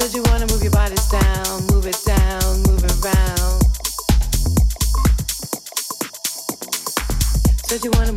Said you wanna move your bodies down, move it down, move it around. Said you wanna